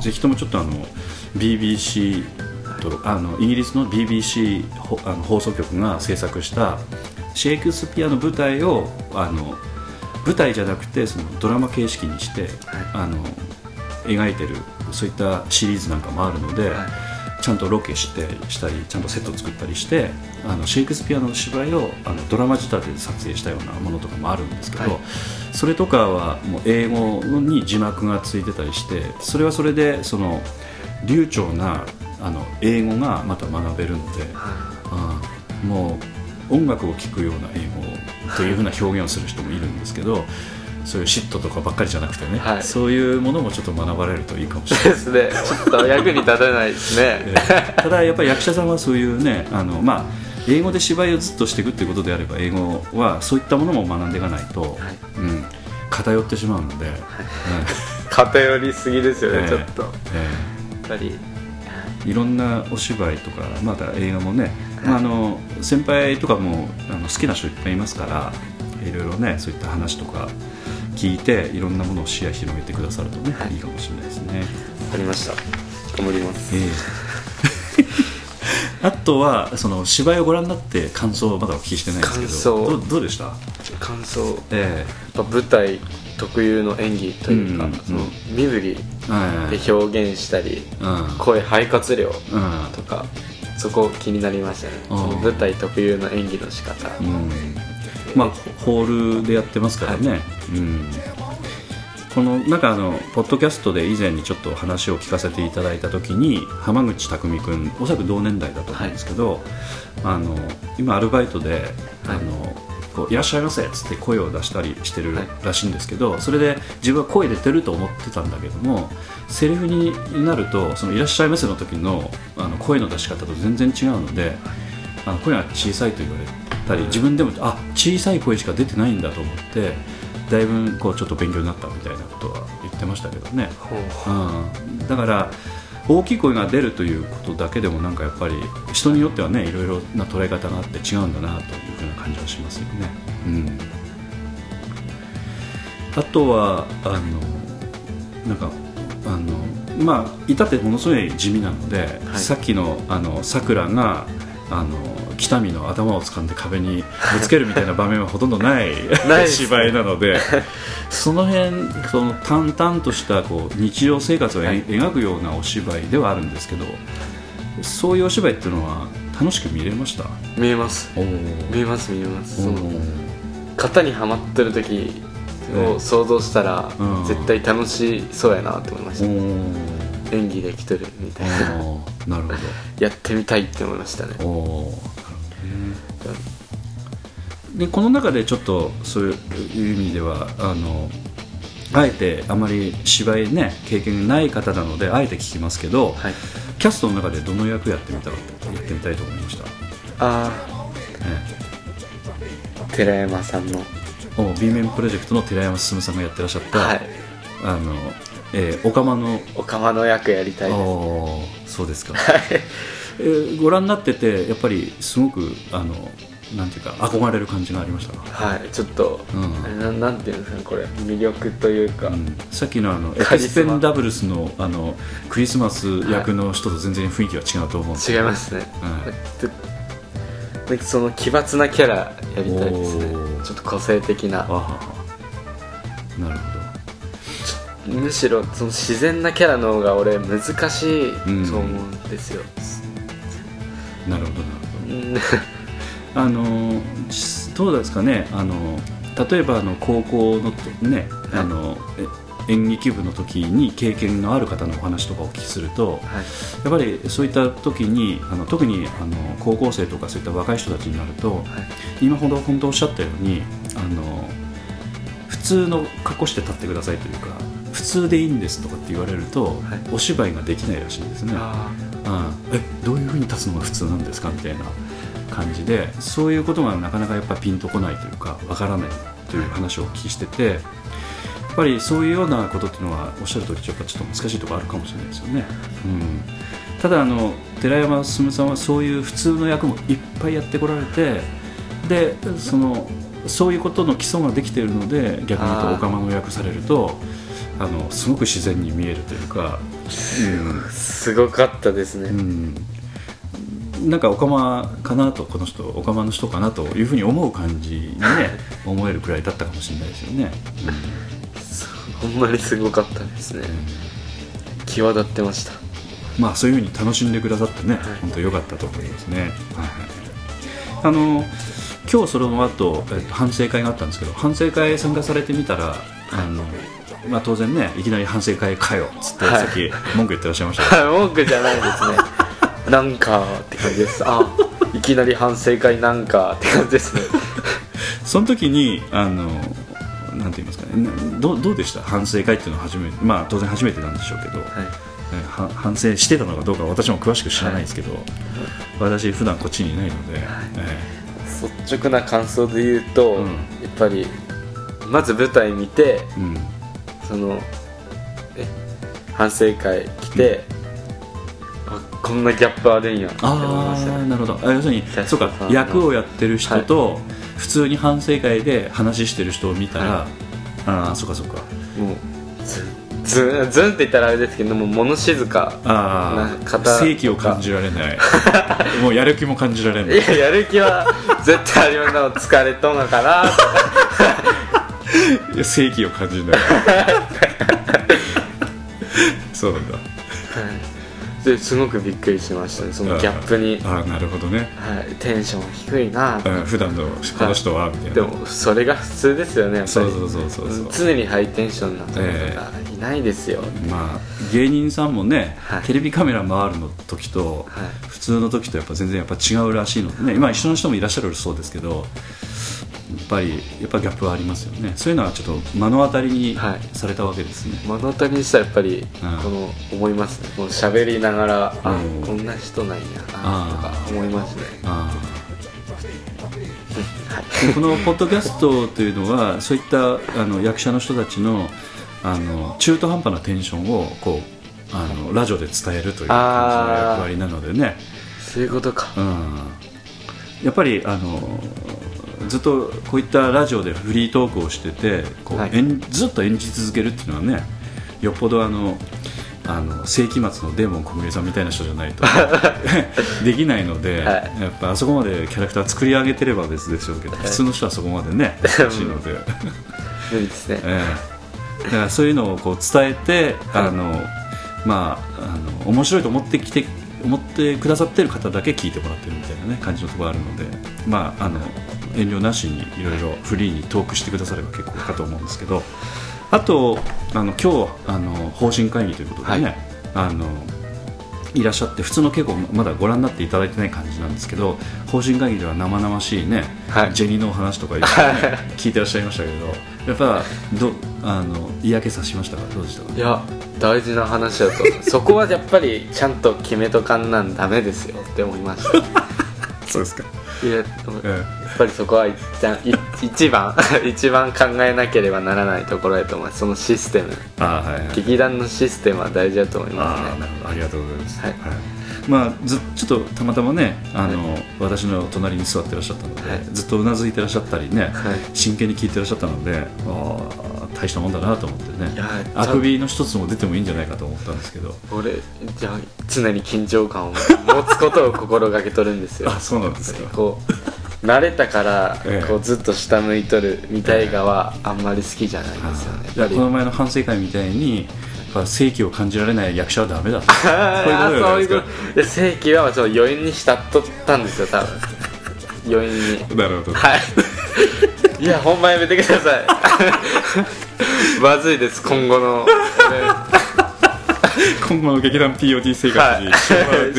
ぜひともちょっとあの BBC とあのイギリスの BBC ほあの放送局が制作したシェイクスピアの舞台をあの舞台じゃなくてそのドラマ形式にして、あの描いてるそういったシリーズなんかもあるので、ちゃんとロケしてしたりちゃんとセット作ったりしてあのシェイクスピアの芝居をあのドラマ仕立てで撮影したようなものとかもあるんですけど、はい。それとかはもう英語に字幕がついてたりしてそれはそれでその流暢なあの英語がまた学べるので、あーもう音楽を聴くような英語というふうな表現をする人もいるんですけどそういう嫉妬とかばっかりじゃなくてね、はい。そういうものもちょっと学ばれるといいかもしれない。ですね。ちょっと役に立たない。ですねえ。ーただやっぱり役者さんはそういうねあの、まあ、英語で芝居をずっとしていくっていうことであれば英語はそういったものも学んでいかないと、うん、偏ってしまうので、うん。偏りすぎですよね、ええ。ちょっと。やえ。っぱり。ーいろんなお芝居とかまた映画もね、まあ、あの先輩とかもあの好きな人いっぱいいますからいろいろねそういった話とか聞いていろんなものを視野広げてくださるとね、い、いかもしれないですね。ありました。頑張ります。ええ。あとはその芝居をご覧になって感想をまだお聞きしてないんですけど感想。どうどうでした、感想。えやっぱ舞台特有の演技というか、うんその身振りで表現したり、うん。声肺活量うん。とかそこ気になりましたね。そうん。の舞台特有の演技の仕方、うんまあホールでやってますからね、うん。このなんかあのポッドキャストで以前にちょっと話を聞かせていただいた時に浜口匠君おそらく同年代だと思うんですけど、あの今アルバイトで、あのこういらっしゃいませっつって声を出したりしてるはい。らしいんですけど、それで自分は声出てると思ってたんだけどもセリフになるとそのいらっしゃいませの時のあの声の出し方と全然違うのであの声が小さいと言われたり自分でもあ小さい声しか出てないんだと思ってだいぶこうちょっと勉強になったみたいなことは言ってましたけどね、う。ん、だから大きい声が出るということだけでもなんかやっぱり人によってはねいろいろな捉え方があって違うんだなというふうな感じはしますよね。うん。あとはあのなんかあのまあ至ってものすごい地味なので、はい。さっきのあのさくらがあの北見の頭を掴んで壁にぶつけるみたいな場面はほとんどない ない芝居なのでその辺その淡々としたこう日常生活をえ、はい。描くようなお芝居ではあるんですけどそういうお芝居っていうのは楽しく見れました？見えます。お見えます見えます。おその型にはまってる時を想像したらうん。絶対楽しそうやなと思いました、お演技できてるみたいな。おなるほやってみたいって思いましたね。どおでこの中でちょっとそういう意味ではあのあえてあまり芝居ね経験ない方なのであえて聞きますけど、はい。キャストの中でどの役やってみたかやってみたいと思いました、あえあ寺山さんの。B 面プロジェクトの寺山進さんがやってらっしゃった、はい。あのえー、オカマのおかまの役やりたいです。おーそうですか、えーご覧になっててやっぱりすごくあのなんていうか憧れる感じがありましたか、はいちょっと、うん。なんなんていうんですかねこれ魅力というか、うん。さっきのあのエクスペンダブルスのあのクリスマス役の人と全然雰囲気が違うと思うんで。す違いますね、はい。ででその奇抜なキャラやりたいですね。ちょっと個性的な。なるほむしろその自然なキャラの方が俺難しいうん。と思うんですよ、どなるほどなるほど。うん あのしどうですかね。あの例えばあの高校のとね、あのえ演劇部の時に経験のある方のお話とかお聞きするとはい。やっぱりそういった時にあの特にあの高校生とかそういった若い人たちになるとはい。今ほど本当おっしゃったようにあの普通の格好して立ってくださいというか普通でいいんですとかって言われると、はい。お芝居ができないらしいんですね。あうん。えどういうふうに立つのが普通なんですかみたいな感じでそういうことがなかなかやっぱピンとこないというかわからないという話をお聞きしててやっぱりそういうようなことっていうのはおっしゃる通りちょっと難しいところあるかもしれないですよね、うん、ただあの寺山進さんはそういう普通の役もいっぱいやってこられてでそのそういうことの基礎ができているので逆に言うとオカマの役されるとあのすごく自然に見えるというか、うんーすごかったですね、うん、なんかオカマかなとこの人オカマの人かなというふうに思う感じにね 思えるくらいだったかもしれないですよね、ほんまにすごかったですね。際立ってました。まあそういうふうに楽しんでくださってね、本当良かったと思いますね、はいはい、あの今日その後、えっと、反省会があったんですけど反省会参加されてみたらあの、まあ、当然ねいきなり反省会かよっつって、はい。さっき文句言ってらっしゃいましたけど。文句じゃないですね。なんかって感じです。あいきなり反省会なんかって感じですね。その時にあのなんて言いますかね。などうどうでした？反省会っていうのは初めてまあ当然初めてなんでしょうけど、はい。反省してたのかどうかは私も詳しく知らないですけど、私普段こっちにいないので、え率直な感想で言うと、うん。やっぱりまず舞台見てえうんそのえ反省会来て、あこんなギャップあるんやって思いまあしたね。あなるほど。あ要するにキャスそうかトさんの役をやってる人と、普通に反省会で話してる人を見たら、はああそうかそうか。もうずずずんって言ったらあれですけどもう物静かあな方あ正気を感じられない。もうやる気も感じられない。いややる気は絶対あります。な疲れとんのかなと。かいや正気を感じない。そうなんだ。ですごくびっくりしましたね。そのギャップに、ああなるほどね、はい、テンション低いな。とうん、普段のこの人はみたいな。でもそれが普通ですよねやっぱり。そうそうそうそうそう。常にハイテンションな人がいないですよ、まあ芸人さんもね、はい。テレビカメラ回るの時と、はい。普通の時とやっぱ全然やっぱ違うらしいのでね。今一緒の人もいらっしゃるそうですけどぱりやっぱギャップはありますよね。そういうのはちょっと目の当たりにはい。されたわけですね、目の当たりにしたらやっぱりん。この思いますね。この喋りながらあうん。こんな人なんやなとあか思いますね。このポッドキャストというのはそういったあの役者の人たちのあの中途半端なテンションをこうあのラジオで伝えるという感じの役割なのでね。そういうことか。うん。やっぱりあのずっとこういったラジオでフリートークをしててこう、はい。演ずっと演じ続けるっていうのはねよっぽどあのあの世紀末のデーモン小暮さんみたいな人じゃないと できないので、はい。やっぱあそこまでキャラクター作り上げてれば別でしょうけど、普通の人はそこまでね欲しいので、無理ですね。ええ。だからそういうのをこう伝えて、あのまああの面白いと思ってきて思ってくださってる方だけ聞いてもらってるみたいなね感じのところがあるので、まああの遠慮なしにいろいろフリーにトークしてくだされば結構かと思うんですけど、あとあの今日あの方針会議ということでね、あのいらっしゃって普通の稽古まだご覧になっていただいてない感じなんですけど方針会議では生々しいね、はい。ジェニーのお話とかね聞いてらっしゃいましたけどやっぱどあの嫌気さしましたか？どうでしたか？いや大事な話だと そこはやっぱりちゃんと決めとかんなんダメですよって思いました。そうですか、いややえっぱりそこは一一番 一番考えなければならないところだと思いますそのシステム。ああはいはい。劇団のシステムは大事だと思いあますね。あなるほど。ありがとうございます、はい。まあ、ずちょっとたまたまねあの、私の隣に座ってらっしゃったので、はい。ずっとうなずいてらっしゃったりね、はい。真剣に聞いてらっしゃったのでああ大したもんだなと思ってね。あくびの一つも出てもいいんじゃないかと思ったんですけど。俺じゃあ常に緊張感を持つことを心がけとるんですよ。あそうなんですか。こう慣れたからええ。こうずっと下向いとるみたいがはあんまり好きじゃないですよね。この前の反省会みたいにやっぱ正気を感じられない役者はダメだと。あそういうこと正規はちょっと余韻に浸っとったんですよ多分。余韻に。なるほど。はい。いやほんまやめてください まずいです今後の。今後の劇団 POD 生活に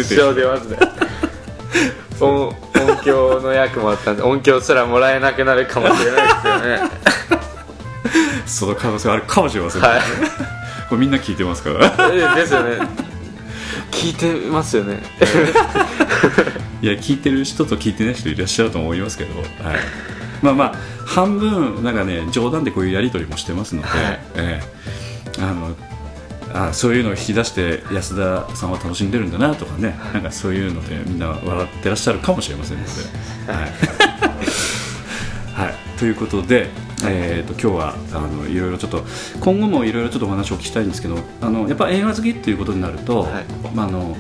支障出ますね。音音響の役もあったんで音響すらもらえなくなるかもしれないですよね。その可能性あるかもしれませんね、はい。これみんな聞いてますから。えですよね。聞いてますよね。いや聞いてる人と聞いてない人いらっしゃると思いますけど、はい、まあまあ半分なんかね冗談でこういうやり取りもしてますので、はい。ええ。あのあそういうのを引き出して安田さんは楽しんでるんだなとかね、なんかそういうのでみんな笑ってらっしゃるかもしれませんので。はい。はい、ということで、えー、と今日はあのいろいろちょっと今後もいろいろちょっとお話を聞きたいんですけどあのやっぱ映画好きっていうことになると、はい。まああの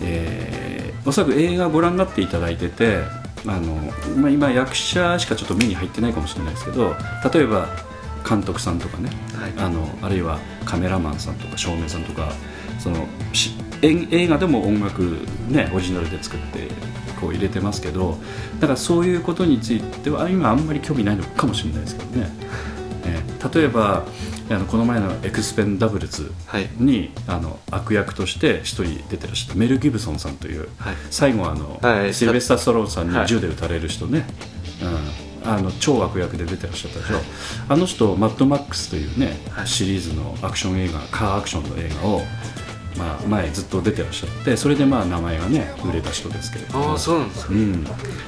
えーおそらく映画ご覧になっていただいててあの、まあ、今役者しかちょっと目に入ってないかもしれないですけど例えば監督さんとかね、はい。あのあるいはカメラマンさんとか照明さんとかそのし映映画でも音楽、ね、オリジナルで作ってこう入れてますけどだからそういうことについては今あんまり興味ないのかもしれないですけどね、えー例えばあのこの前の「エクスペンダブルズはい。にあの悪役として一人出てらっしゃったメル・ギブソンさんという、はい。最後あの、はい。シルベスター・ストローンさんはい。に銃で撃たれる人ね、うん、あの超悪役で出てらっしゃったでしょ、あの人マッドマックスというね、はい。シリーズのアクション映画カーアクションの映画を、まあ、前ずっと出てらっしゃってそれでまあ名前がね売れた人ですけれども。ああそうなんですか。うん、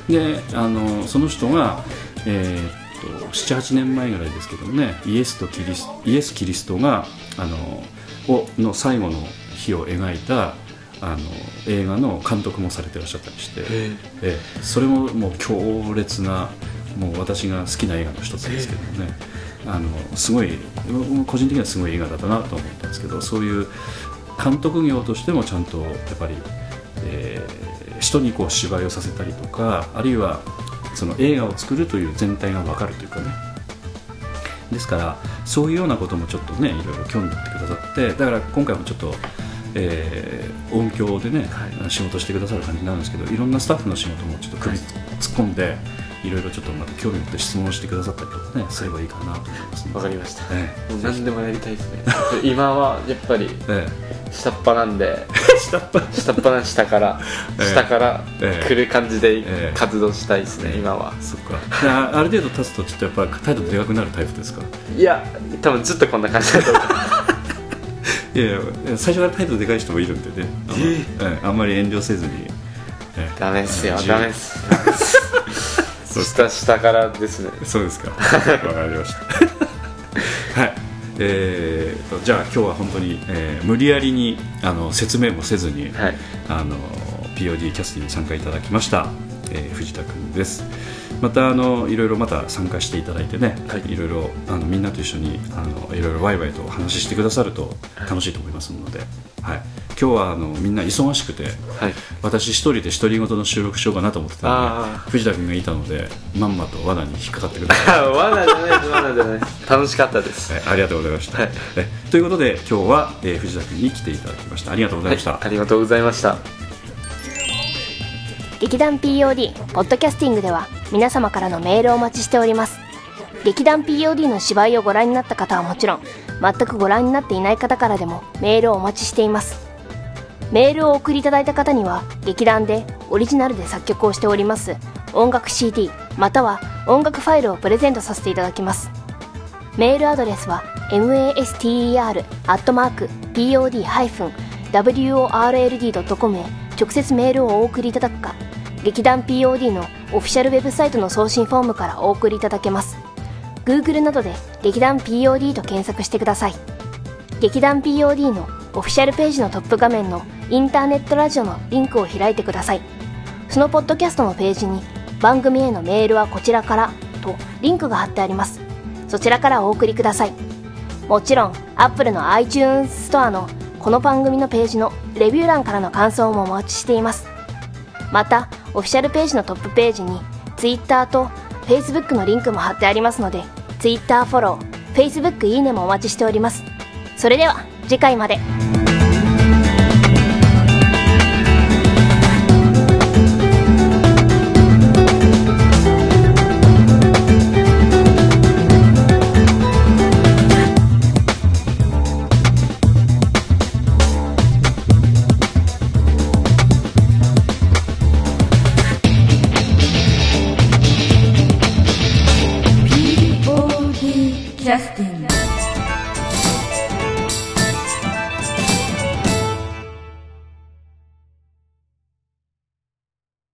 であのその人が、えーっと78年前ぐらいですけどもねイエスとキリスイエス・キリストがあのをの最後の日を描いたあの映画の監督もされてらっしゃったりして、へえ。えそれももう強烈なもう私が好きな映画の一つですけどもね、あのすごい個人的にはすごい映画だったなと思ったんですけどそういう監督業としてもちゃんとやっぱり、えー人にこう芝居をさせたりとかあるいはその映画を作るという全体が分かるというかね。ですからそういうようなこともちょっとねいろいろ興味持ってくださってだから今回もちょっと、えー音響でね、仕事してくださる感じになるんですけどいろんなスタッフの仕事もちょっと首突っ込んで、い、ろいろちょっとまた興味持って質問してくださったりとかねすればいいかなと思いますわかりました。えもう何でもやりたいですね。今はやっぱりええ。下っ端なんでえ 下っ端。下っ端な下からええ。下からええ。来る感じでええ活動したいですね今は。そっか。であある程度経つとちょっとやっぱ態度でかくなるタイプですか？いや多分ずっとこんな感じだと思う。いやいや最初から態度でかい人もいるんでね。あの、ええ。あんまり遠慮せずに、ええ。ダメっすよダメっす下下からですね。そうですか。わかりました。はい。えーとじゃあ今日は本当に、えー無理やりにあの説明もせずに、はい。あの POD キャスティングに参加いただきました、えー藤田君ですまたあのいろいろまた参加していただいてね、はい。いろいろあのみんなと一緒にあのいろいろワイワイとお話ししてくださると楽しいと思いますので、はい、今日はあのみんな忙しくてはい。私一人で独り言の収録しようかなと思ってたのあで藤田君がいたのでまんまと罠に引っかかってください。罠じゃないです。罠じゃないです。楽しかったです。はいありがとうございました、はい。えということで今日は、えー藤田君に来ていただきました。ありがとうございました、はいありがとうございました劇団 POD ポッドキャスティングでは皆様からのメールをお待ちしております。劇団 POD の芝居をご覧になった方はもちろん全くご覧になっていない方からでもメールをお待ちしています。メールをお送りいただいた方には劇団でオリジナルで作曲をしております音楽 CD または音楽ファイルをプレゼントさせていただきます。メールアドレスは master.pod-world.com へ直接メールをお送りいただくか劇団 POD のオフィシャルウェブサイトの送信フォームからお送りいただけます。Google などで劇団 POD と検索してください。劇団 POD のオフィシャルページのトップ画面のインターネットラジオのリンクを開いてください。そのポッドキャストのページに番組へのメールはこちらからとリンクが貼ってあります。そちらからお送りください。もちろん Apple の iTunes ストアのこの番組のページのレビュー欄からの感想もお待ちしています。またオフィシャルページのトップページに Twitter と Facebook のリンクも貼ってありますので Twitter フォロー Facebook いいねもお待ちしております。それでは次回まで。